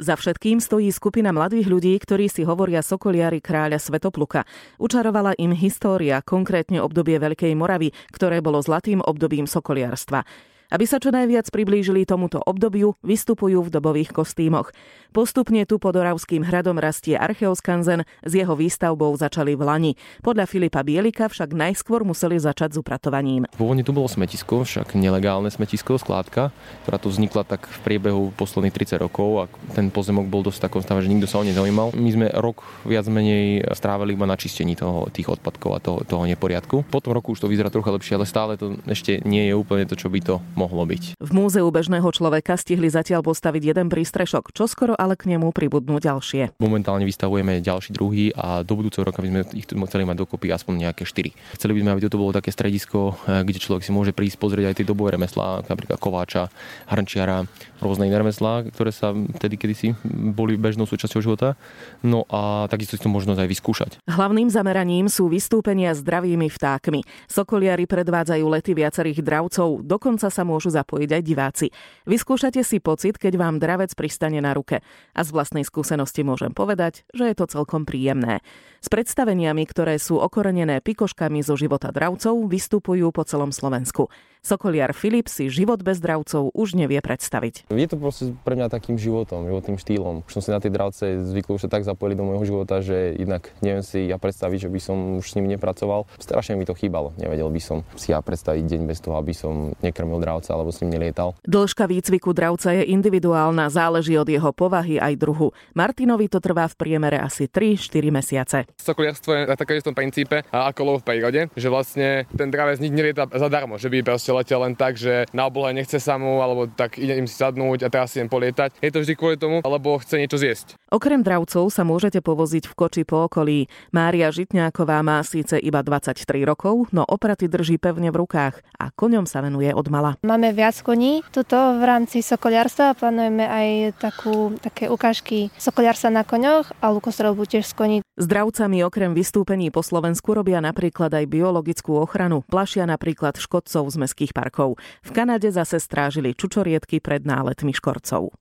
Za všetkým stojí skupina mladých ľudí, ktorí si hovoria sokoliari kráľa Svetopluka. Učarovala im história, konkrétne obdobie Veľkej Moravy, ktoré bolo zlatým obdobím sokoliarstva. Aby sa čo najviac priblížili tomuto obdobiu, vystupujú v dobových kostýmoch. Postupne tu pod Oravským hradom rastie Archeoskanzen, s jeho výstavbou začali v Lani. Podľa Filipa Bielika však najskôr museli začať s upratovaním. Pôvodne tu bolo smetisko, však nelegálne smetisko, skládka, ktorá tu vznikla tak v priebehu posledných 30 rokov a ten pozemok bol dosť takom stave, že nikto sa o ne zaujímal. My sme rok viac menej strávili iba na čistení toho, tých odpadkov a toho, toho neporiadku. Po tom roku už to vyzerá trocha lepšie, ale stále to ešte nie je úplne to, čo by to mohlo byť. V múzeu bežného človeka stihli zatiaľ postaviť jeden prístrešok, čo skoro ale k nemu pribudnú ďalšie. Momentálne vystavujeme ďalší druhý a do budúceho roka by sme ich chceli mať dokopy aspoň nejaké 4. Chceli by sme, aby toto bolo také stredisko, eh, kde človek si môže prísť pozrieť aj tie dobové remeslá, napríklad kováča, hrnčiara, rôzne iné remeslá, ktoré sa vtedy kedysi boli bežnou súčasťou života. No a takisto si to možnosť aj vyskúšať. Hlavným zameraním sú vystúpenia zdravými vtákmi. Sokoliari predvádzajú lety viacerých dravcov, dokonca sa môžu zapojiť aj diváci. Vyskúšate si pocit, keď vám dravec pristane na ruke. A z vlastnej skúsenosti môžem povedať, že je to celkom príjemné. S predstaveniami, ktoré sú okorenené pikoškami zo života dravcov, vystupujú po celom Slovensku. Sokoliar Filip si život bez dravcov už nevie predstaviť. Je to proste pre mňa takým životom, životným štýlom. Už som si na tie dravce zvykol, už sa tak zapojili do môjho života, že inak neviem si ja predstaviť, že by som už s nimi nepracoval. Strašne mi to chýbalo. Nevedel by som si ja predstaviť deň bez toho, aby som nekrmil dravca alebo s ním nelietal. Dĺžka výcviku dravca je individuálna, záleží od jeho povahy aj druhu. Martinovi to trvá v priemere asi 3-4 mesiace. Sokoliarstvo je na takom istom princípe ako lov v prírode, že vlastne ten dravec nikdy nelieta zadarmo, že by proste letel len tak, že na oblohe nechce sa mu, alebo tak ide im si sadnúť a teraz jen polietať. Je to vždy kvôli tomu, alebo chce niečo zjesť. Okrem dravcov sa môžete povoziť v koči po okolí. Mária Žitňáková má síce iba 23 rokov, no opraty drží pevne v rukách a koňom sa venuje od mala. Máme viac koní. Tuto v rámci sokoliarstva plánujeme aj takú, také ukážky sokoliarstva na koňoch a lukostrelbu tiež z koní. Zdravcami okrem vystúpení po Slovensku robia napríklad aj biologickú ochranu. Plašia napríklad škodcov z mestských parkov. V Kanade zase strážili čučoriedky pred náletmi škorcov.